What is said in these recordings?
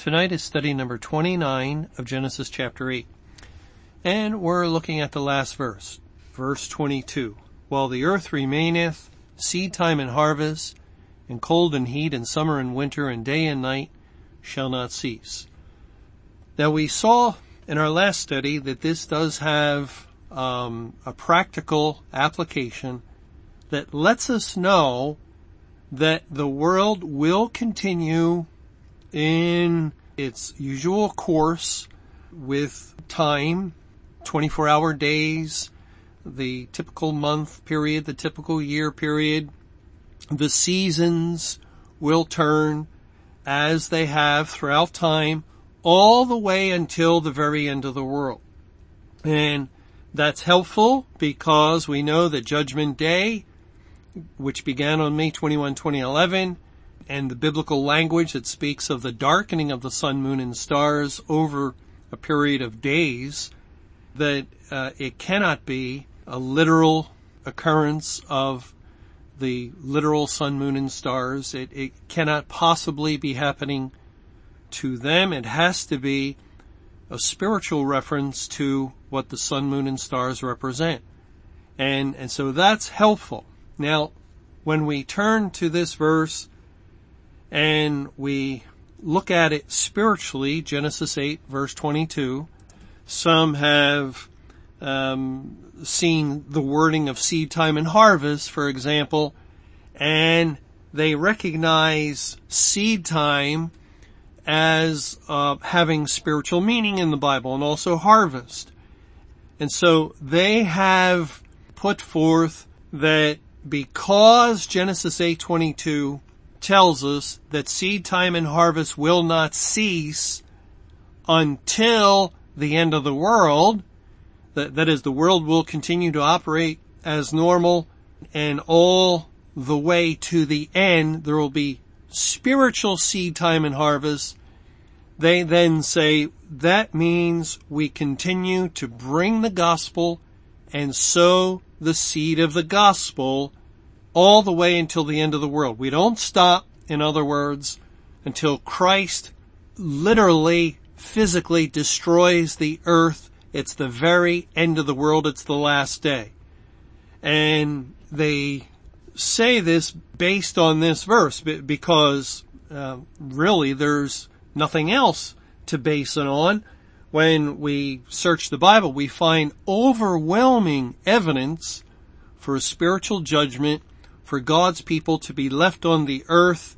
Tonight is study number 29 of Genesis chapter 8. And we're looking at the last verse, verse 22. While the earth remaineth, seed time and harvest, and cold and heat, and summer and winter, and day and night shall not cease. Now we saw in our last study that this does have um, a practical application that lets us know that the world will continue in its usual course with time, 24 hour days, the typical month period, the typical year period, the seasons will turn as they have throughout time all the way until the very end of the world. And that's helpful because we know that Judgment Day, which began on May 21, 2011, and the biblical language that speaks of the darkening of the sun, moon, and stars over a period of days, that uh, it cannot be a literal occurrence of the literal sun, moon, and stars. It, it cannot possibly be happening to them. It has to be a spiritual reference to what the sun, moon, and stars represent. And, and so that's helpful. Now, when we turn to this verse and we look at it spiritually, Genesis 8 verse 22, some have um, seen the wording of seed time and harvest, for example, and they recognize seed time as uh, having spiritual meaning in the Bible and also harvest. And so they have put forth that because Genesis 8:22 tells us that seed time and harvest will not cease until the end of the world. That, that is, the world will continue to operate as normal and all the way to the end there will be spiritual seed time and harvest. They then say that means we continue to bring the gospel and sow the seed of the gospel all the way until the end of the world. We don't stop, in other words, until Christ literally, physically destroys the earth. It's the very end of the world. It's the last day. And they say this based on this verse because uh, really there's nothing else to base it on. When we search the Bible, we find overwhelming evidence for a spiritual judgment for God's people to be left on the earth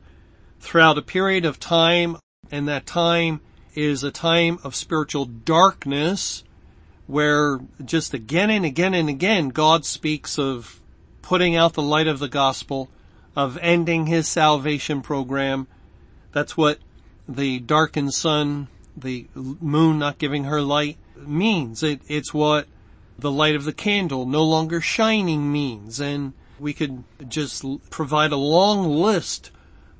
throughout a period of time, and that time is a time of spiritual darkness where just again and again and again God speaks of putting out the light of the gospel, of ending his salvation program. That's what the darkened sun, the moon not giving her light means. It, it's what the light of the candle no longer shining means. And we could just provide a long list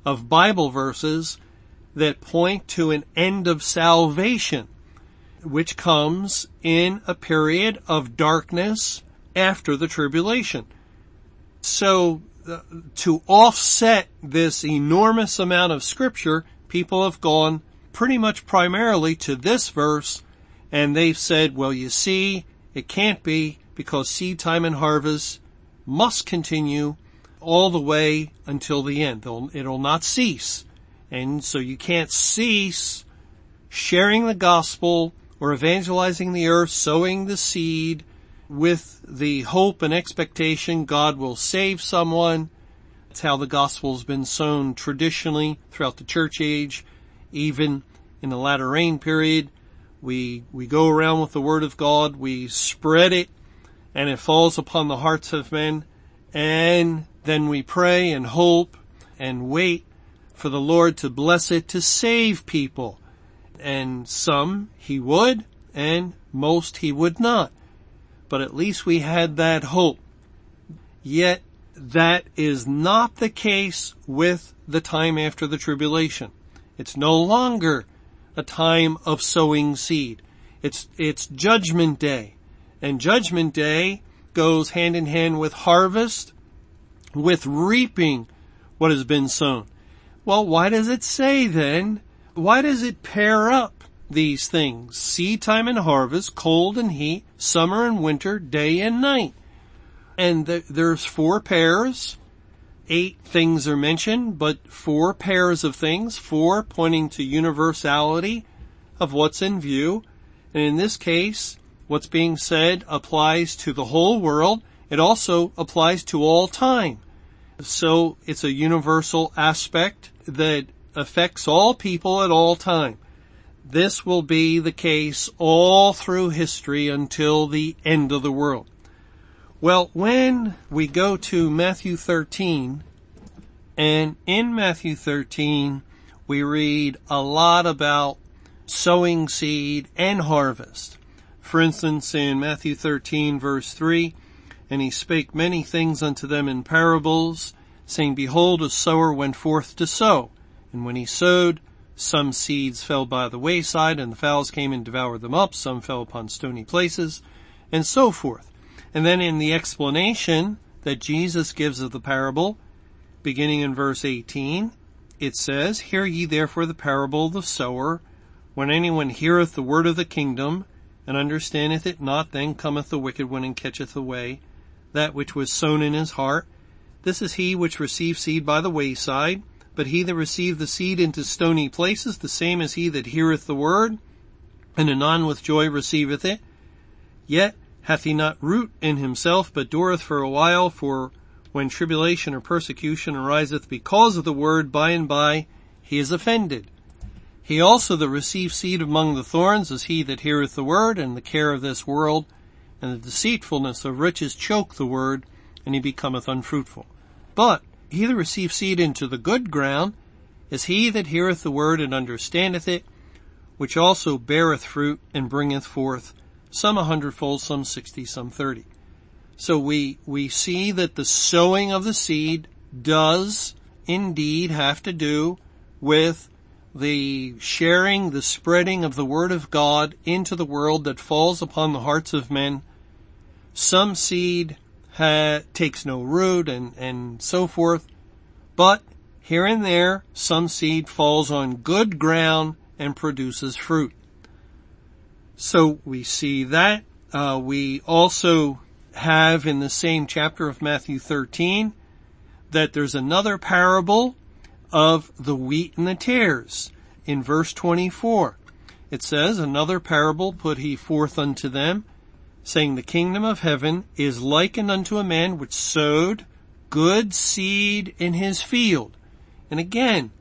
of Bible verses that point to an end of salvation, which comes in a period of darkness after the tribulation. So uh, to offset this enormous amount of scripture, people have gone pretty much primarily to this verse and they've said, well, you see, it can't be because seed time and harvest must continue all the way until the end. It'll, not cease. And so you can't cease sharing the gospel or evangelizing the earth, sowing the seed with the hope and expectation God will save someone. That's how the gospel's been sown traditionally throughout the church age, even in the latter rain period. We, we go around with the word of God, we spread it, and it falls upon the hearts of men and then we pray and hope and wait for the Lord to bless it to save people. And some he would, and most he would not. But at least we had that hope. Yet that is not the case with the time after the tribulation. It's no longer a time of sowing seed. It's, it's judgment day. And judgment day goes hand in hand with harvest, with reaping what has been sown. Well, why does it say then, why does it pair up these things? Seed time and harvest, cold and heat, summer and winter, day and night. And the, there's four pairs. Eight things are mentioned, but four pairs of things, four pointing to universality of what's in view. And in this case, what's being said applies to the whole world. It also applies to all time. So it's a universal aspect that affects all people at all time. This will be the case all through history until the end of the world. Well, when we go to Matthew 13, and in Matthew 13, we read a lot about sowing seed and harvest. For instance, in Matthew 13 verse 3, and he spake many things unto them in parables, saying, Behold, a sower went forth to sow. And when he sowed, some seeds fell by the wayside, and the fowls came and devoured them up. Some fell upon stony places, and so forth. And then in the explanation that Jesus gives of the parable, beginning in verse 18, it says, Hear ye therefore the parable of the sower. When anyone heareth the word of the kingdom, and understandeth it not, then cometh the wicked one and catcheth away that which was sown in his heart. This is he which received seed by the wayside, but he that received the seed into stony places, the same as he that heareth the word, and anon with joy receiveth it. Yet hath he not root in himself, but dureth for a while, for when tribulation or persecution ariseth because of the word, by and by he is offended. He also that receives seed among the thorns is he that heareth the word, and the care of this world, and the deceitfulness of riches choke the word, and he becometh unfruitful. But he that receives seed into the good ground is he that heareth the word and understandeth it, which also beareth fruit and bringeth forth some a hundredfold, some sixty, some thirty. So we, we see that the sowing of the seed does indeed have to do with the sharing, the spreading of the word of God into the world that falls upon the hearts of men. Some seed ha- takes no root and, and so forth, but here and there some seed falls on good ground and produces fruit. So we see that. Uh, we also have in the same chapter of Matthew 13 that there's another parable of the wheat and the tares. In verse 24, it says, Another parable put he forth unto them, saying, The kingdom of heaven is likened unto a man which sowed good seed in his field. And again,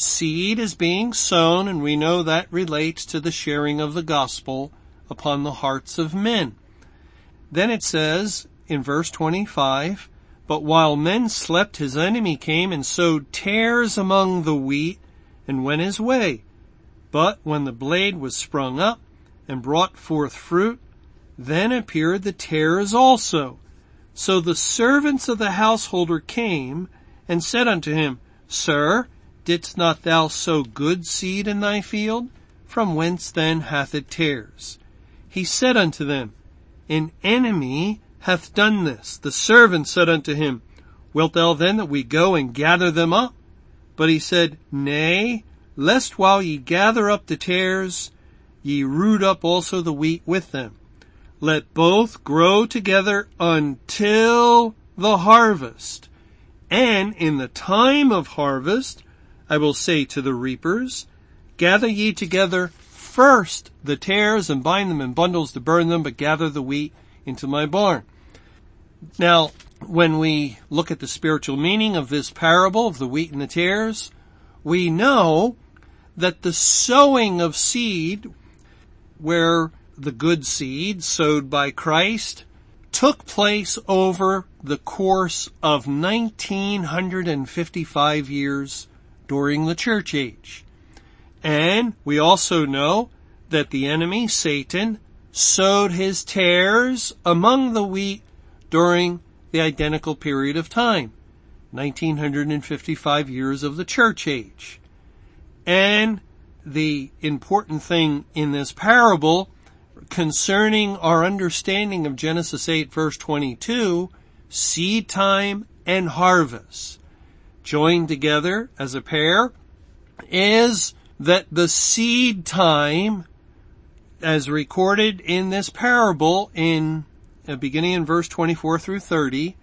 Seed is being sown and we know that relates to the sharing of the gospel upon the hearts of men. Then it says in verse 25, but while men slept, his enemy came and sowed tares among the wheat and went his way. But when the blade was sprung up and brought forth fruit, then appeared the tares also. So the servants of the householder came and said unto him, Sir, Didst not thou sow good seed in thy field? From whence then hath it tares? He said unto them, An enemy hath done this. The servant said unto him, Wilt thou then that we go and gather them up? But he said, Nay, lest while ye gather up the tares, ye root up also the wheat with them. Let both grow together until the harvest. And in the time of harvest, I will say to the reapers, gather ye together first the tares and bind them in bundles to burn them, but gather the wheat into my barn. Now, when we look at the spiritual meaning of this parable of the wheat and the tares, we know that the sowing of seed, where the good seed sowed by Christ took place over the course of 1955 years during the church age. And we also know that the enemy, Satan, sowed his tares among the wheat during the identical period of time, 1955 years of the church age. And the important thing in this parable concerning our understanding of Genesis 8 verse 22, seed time and harvest joined together as a pair is that the seed time as recorded in this parable in uh, beginning in verse 24 through 30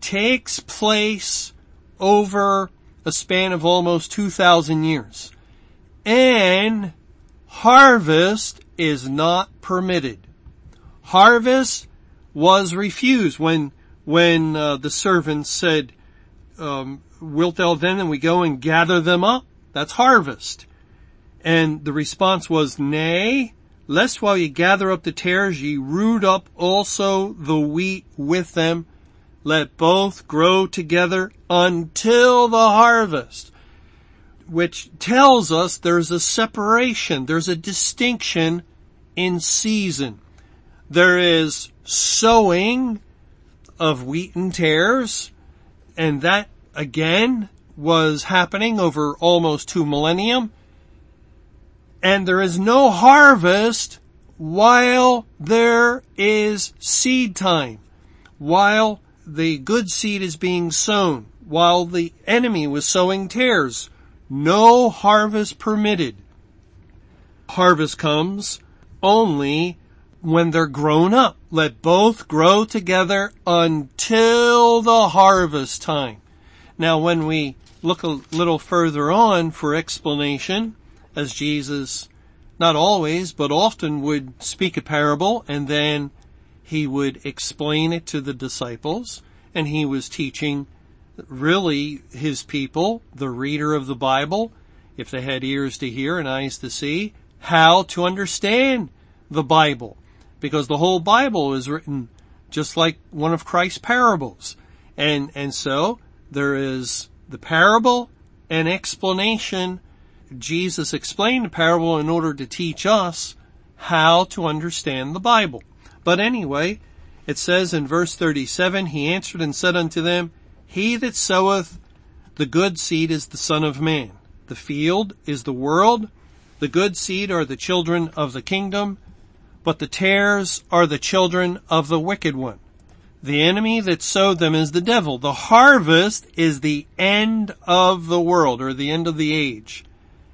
takes place over a span of almost 2,000 years. And harvest is not permitted. Harvest was refused when, when uh, the servants said, um, wilt thou then and we go and gather them up? That's harvest. And the response was, nay, lest while ye gather up the tares ye root up also the wheat with them. Let both grow together until the harvest. Which tells us there's a separation, there's a distinction in season. There is sowing of wheat and tares, and that again was happening over almost two millennium and there is no harvest while there is seed time, while the good seed is being sown, while the enemy was sowing tares. No harvest permitted. Harvest comes only when they're grown up. Let both grow together until the harvest time. Now when we look a little further on for explanation, as Jesus not always, but often would speak a parable and then he would explain it to the disciples and he was teaching really his people, the reader of the Bible, if they had ears to hear and eyes to see, how to understand the Bible. Because the whole Bible is written just like one of Christ's parables. And, and so there is the parable and explanation Jesus explained the parable in order to teach us how to understand the Bible. But anyway, it says in verse 37, He answered and said unto them, He that soweth the good seed is the Son of Man. The field is the world. The good seed are the children of the kingdom, but the tares are the children of the wicked one. The enemy that sowed them is the devil. The harvest is the end of the world or the end of the age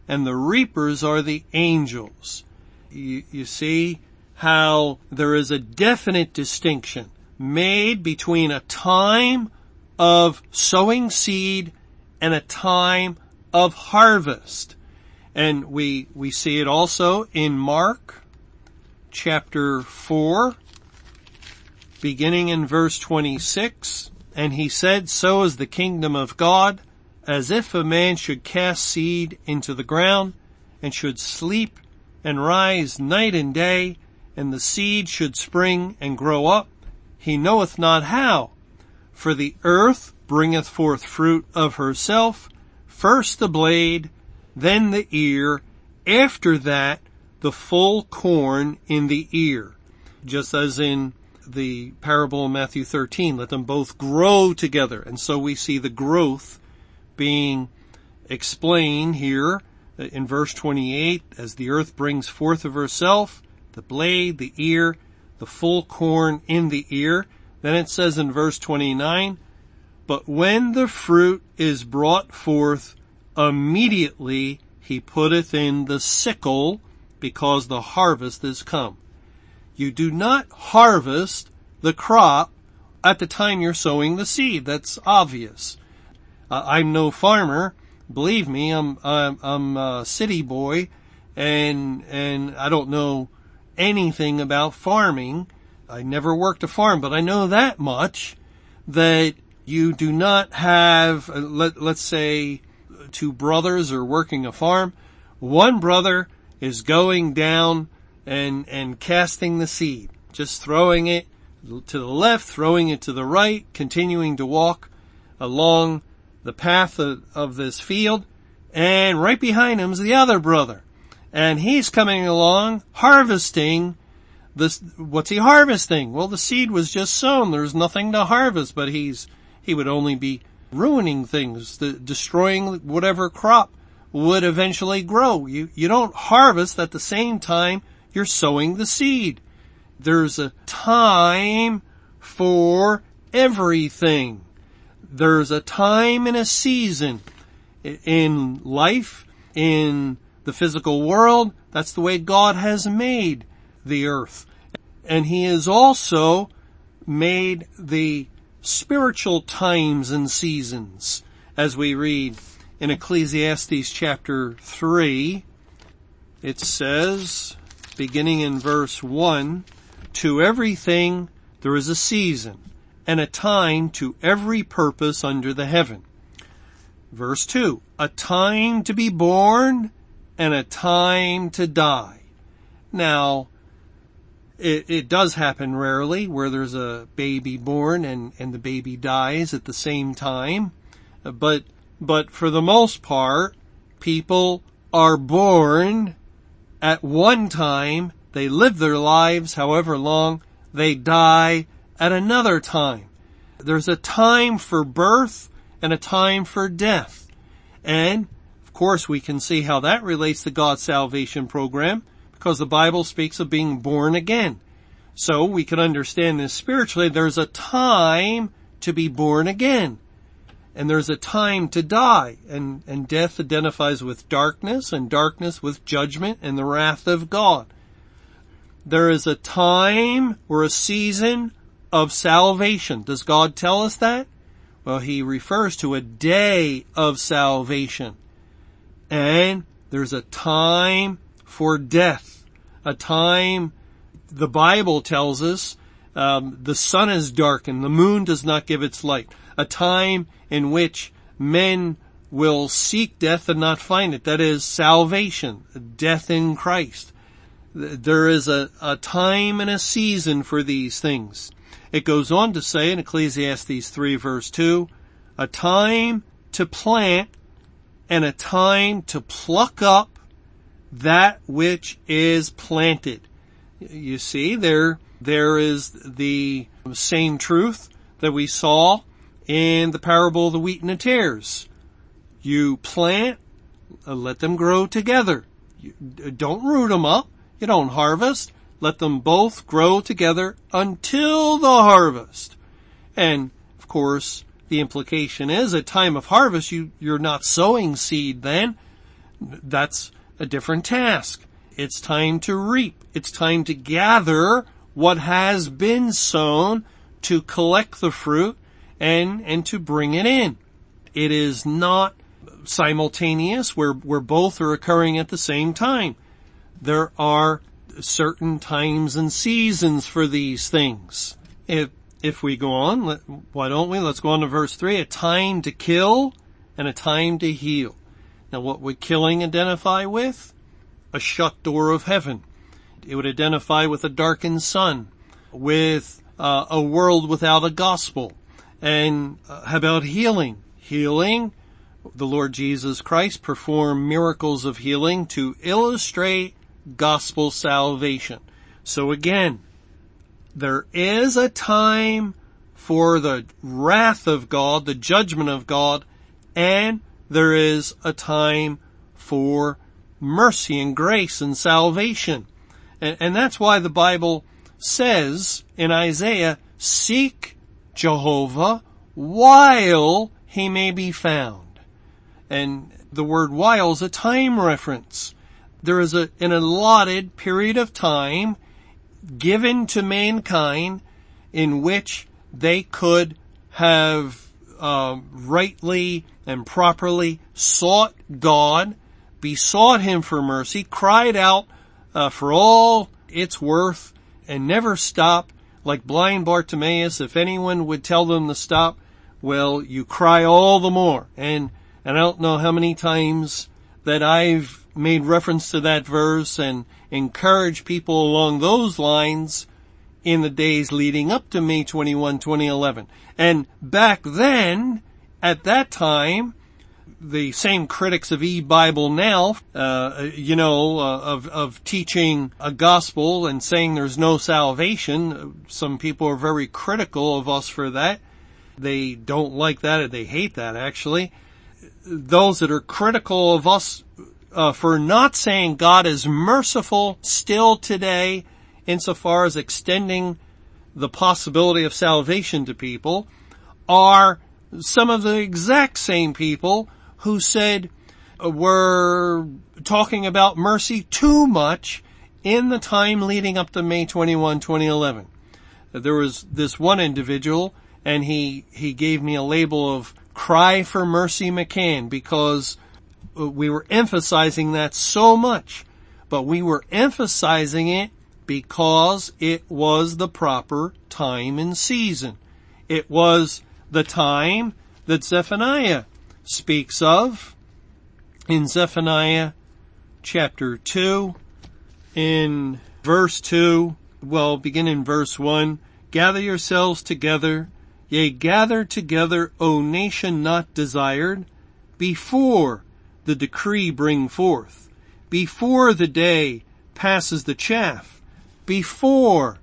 and the reapers are the angels. You, you see how there is a definite distinction made between a time of sowing seed and a time of harvest. And we, we see it also in Mark chapter 4, beginning in verse 26. And he said, so is the kingdom of God as if a man should cast seed into the ground and should sleep and rise night and day and the seed should spring and grow up. He knoweth not how. For the earth bringeth forth fruit of herself, first the blade, then the ear, after that the full corn in the ear. Just as in the parable of Matthew 13, let them both grow together. And so we see the growth being explained here in verse 28 as the earth brings forth of herself the blade, the ear, the full corn in the ear. Then it says in verse 29, but when the fruit is brought forth, immediately he putteth in the sickle because the harvest is come. You do not harvest the crop at the time you're sowing the seed. That's obvious. Uh, I'm no farmer. Believe me, I'm, I'm, I'm a city boy and, and I don't know anything about farming. I never worked a farm, but I know that much that you do not have, uh, let, let's say two brothers are working a farm. One brother is going down and, and casting the seed, just throwing it to the left, throwing it to the right, continuing to walk along the path of, of this field And right behind him's the other brother. And he's coming along harvesting this, what's he harvesting? Well, the seed was just sown. There's nothing to harvest, but he's, he would only be ruining things, the, destroying whatever crop would eventually grow. You, you don't harvest at the same time you're sowing the seed. There's a time for everything. There's a time and a season in life, in the physical world. That's the way God has made the earth. And He has also made the spiritual times and seasons as we read in Ecclesiastes chapter 3. It says, beginning in verse 1, to everything there is a season and a time to every purpose under the heaven. Verse 2, a time to be born and a time to die. Now, it, it does happen rarely where there's a baby born and, and the baby dies at the same time. But, but for the most part, people are born at one time, they live their lives however long, they die at another time. There's a time for birth and a time for death. And, of course, we can see how that relates to God's salvation program because the Bible speaks of being born again. So we can understand this spiritually. There's a time to be born again. And there's a time to die. And, and death identifies with darkness and darkness with judgment and the wrath of God. There is a time or a season of salvation. Does God tell us that? Well, he refers to a day of salvation. And there's a time for death, a time the Bible tells us um, the sun is darkened, the moon does not give its light, a time in which men will seek death and not find it. That is salvation, death in Christ. There is a, a time and a season for these things. It goes on to say in Ecclesiastes 3 verse 2, a time to plant and a time to pluck up that which is planted. You see, there, there is the same truth that we saw in the parable of the wheat and the tares. You plant, uh, let them grow together. You don't root them up. You don't harvest. Let them both grow together until the harvest. And of course, the implication is at time of harvest, you, you're not sowing seed then. That's a different task. It's time to reap. It's time to gather what has been sown to collect the fruit and, and to bring it in. It is not simultaneous where, where both are occurring at the same time. There are certain times and seasons for these things. If, if we go on, let, why don't we? Let's go on to verse three. A time to kill and a time to heal. Now what would killing identify with? A shut door of heaven. It would identify with a darkened sun, with uh, a world without a gospel. And uh, how about healing? Healing, the Lord Jesus Christ performed miracles of healing to illustrate gospel salvation. So again, there is a time for the wrath of God, the judgment of God, and there is a time for mercy and grace and salvation. And, and, that's why the Bible says in Isaiah, seek Jehovah while he may be found. And the word while is a time reference there is a, an allotted period of time given to mankind in which they could have uh, rightly and properly sought God, besought Him for mercy, cried out uh, for all its worth, and never stop. Like blind Bartimaeus, if anyone would tell them to stop, well, you cry all the more. And and I don't know how many times that I've made reference to that verse and encourage people along those lines in the days leading up to May 21, 2011. And back then, at that time, the same critics of e-Bible now, uh, you know, uh, of, of teaching a gospel and saying there's no salvation. Some people are very critical of us for that. They don't like that or they hate that actually. Those that are critical of us uh, for not saying God is merciful still today insofar as extending the possibility of salvation to people are some of the exact same people who said uh, we're talking about mercy too much in the time leading up to May 21, 2011. There was this one individual and he, he gave me a label of cry for mercy McCann because we were emphasizing that so much, but we were emphasizing it because it was the proper time and season. It was the time that Zephaniah speaks of in Zephaniah chapter 2 in verse 2, well, begin in verse 1, gather yourselves together, yea, gather together, O nation not desired, before the decree bring forth, before the day passes the chaff, before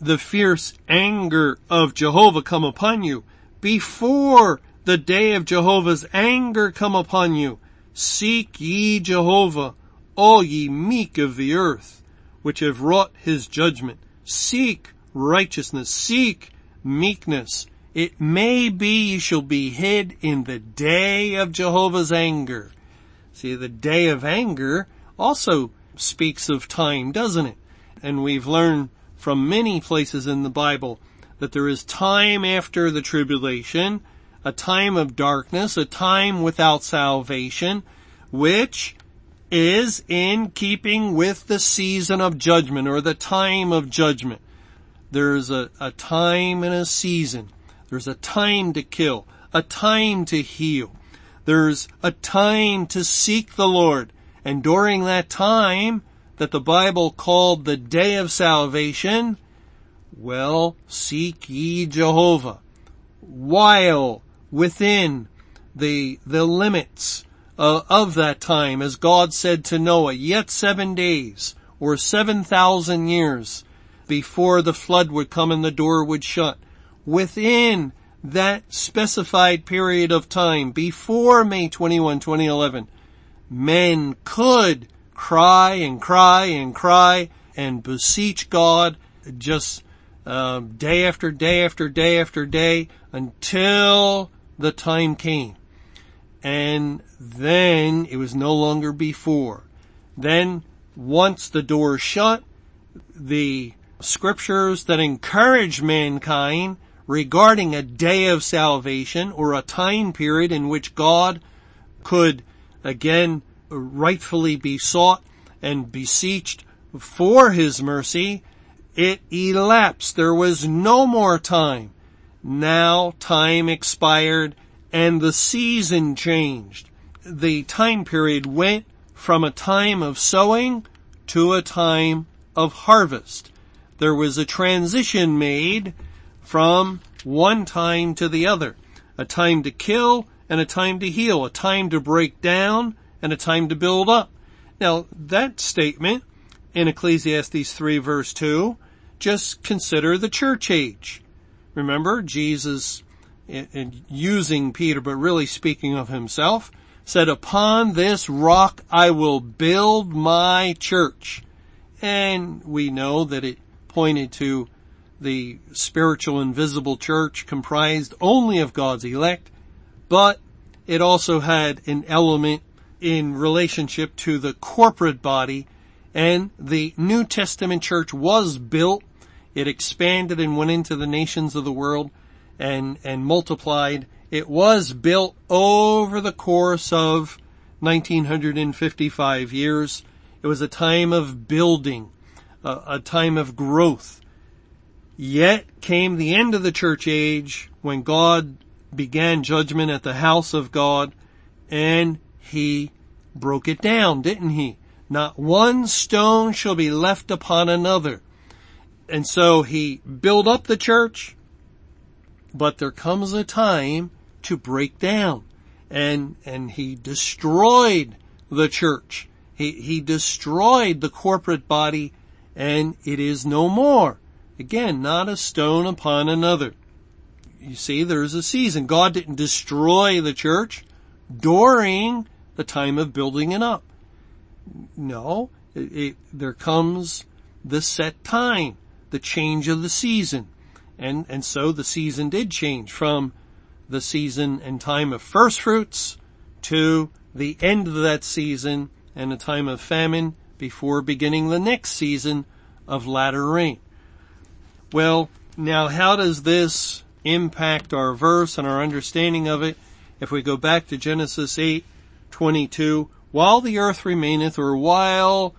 the fierce anger of Jehovah come upon you, before the day of Jehovah's anger come upon you. Seek ye Jehovah, all ye meek of the earth, which have wrought his judgment. Seek righteousness, seek meekness. It may be you shall be hid in the day of Jehovah's anger. See, the day of anger also speaks of time, doesn't it? And we've learned from many places in the Bible that there is time after the tribulation, a time of darkness, a time without salvation, which is in keeping with the season of judgment or the time of judgment. There's a, a time and a season. There's a time to kill, a time to heal. There's a time to seek the Lord. And during that time that the Bible called the day of salvation, well, seek ye Jehovah while within the, the limits uh, of that time, as God said to Noah, yet seven days or seven thousand years before the flood would come and the door would shut. Within that specified period of time, before May 21, 2011, men could cry and cry and cry and beseech God just uh, day after day after day after day until the time came. And then it was no longer before. Then once the door shut, the scriptures that encourage mankind regarding a day of salvation or a time period in which God could again rightfully be sought and beseeched for his mercy, it elapsed. There was no more time. Now time expired and the season changed. The time period went from a time of sowing to a time of harvest. There was a transition made from one time to the other. A time to kill and a time to heal. A time to break down and a time to build up. Now that statement in Ecclesiastes 3 verse 2, just consider the church age. Remember, Jesus, in using Peter, but really speaking of himself, said, upon this rock I will build my church. And we know that it pointed to the spiritual invisible church comprised only of God's elect, but it also had an element in relationship to the corporate body and the New Testament church was built it expanded and went into the nations of the world and, and multiplied. It was built over the course of 1955 years. It was a time of building, a, a time of growth. Yet came the end of the church age when God began judgment at the house of God and he broke it down, didn't he? Not one stone shall be left upon another. And so he built up the church, but there comes a time to break down. and, and he destroyed the church. He, he destroyed the corporate body and it is no more. Again, not a stone upon another. You see, there's a season. God didn't destroy the church during the time of building it up. No, it, it, there comes the set time, the change of the season. And, and so the season did change from the season and time of first fruits to the end of that season and a time of famine before beginning the next season of latter rain. Well, now how does this impact our verse and our understanding of it? If we go back to Genesis 8, 22, while the earth remaineth or while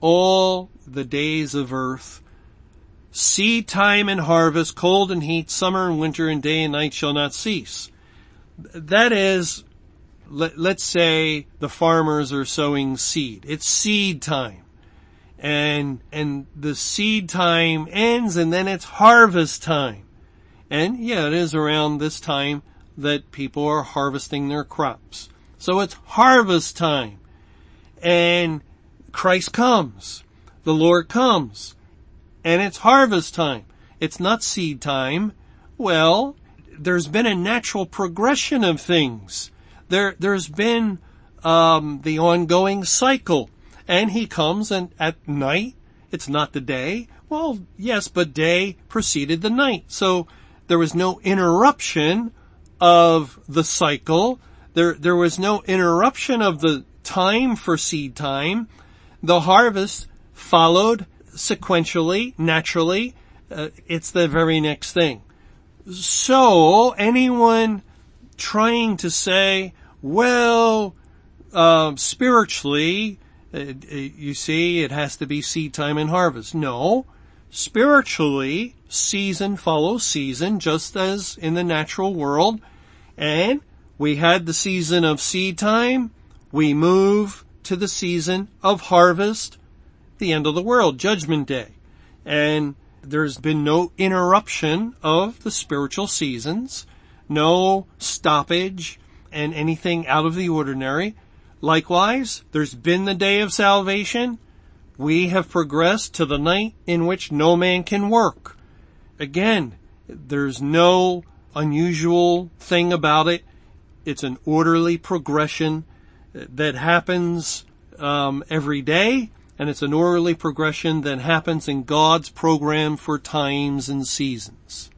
all the days of earth, seed time and harvest, cold and heat, summer and winter and day and night shall not cease. That is, let, us say the farmers are sowing seed. It's seed time. And, and the seed time ends and then it's harvest time. And yeah, it is around this time that people are harvesting their crops. So it's harvest time. And Christ comes. The Lord comes. And it's harvest time. It's not seed time. Well, there's been a natural progression of things. There, there's been, um, the ongoing cycle. And he comes and at night, it's not the day. Well, yes, but day preceded the night. So there was no interruption of the cycle. There, there was no interruption of the time for seed time. The harvest followed sequentially, naturally. Uh, it's the very next thing. So anyone trying to say, well, uh, spiritually, Uh, uh, you see, it has to be seed time and harvest. No, spiritually, season follows season, just as in the natural world. And we had the season of seed time. We move to the season of harvest, the end of the world, judgment day. And there's been no interruption of the spiritual seasons, no stoppage and anything out of the ordinary. Likewise, there's been the day of salvation. We have progressed to the night in which no man can work. Again, there's no unusual thing about it. It's an orderly progression that happens um, every day and it's an orderly progression that happens in God's program for times and seasons.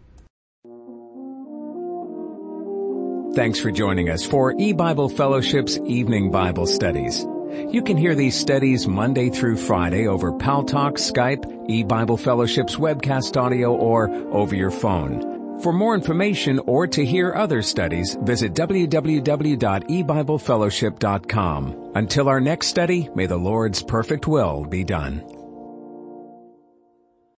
Thanks for joining us for E-Bible Fellowship's Evening Bible Studies. You can hear these studies Monday through Friday over Paltalk, Skype, E-Bible Fellowship's webcast audio, or over your phone. For more information or to hear other studies, visit www.ebiblefellowship.com. Until our next study, may the Lord's perfect will be done.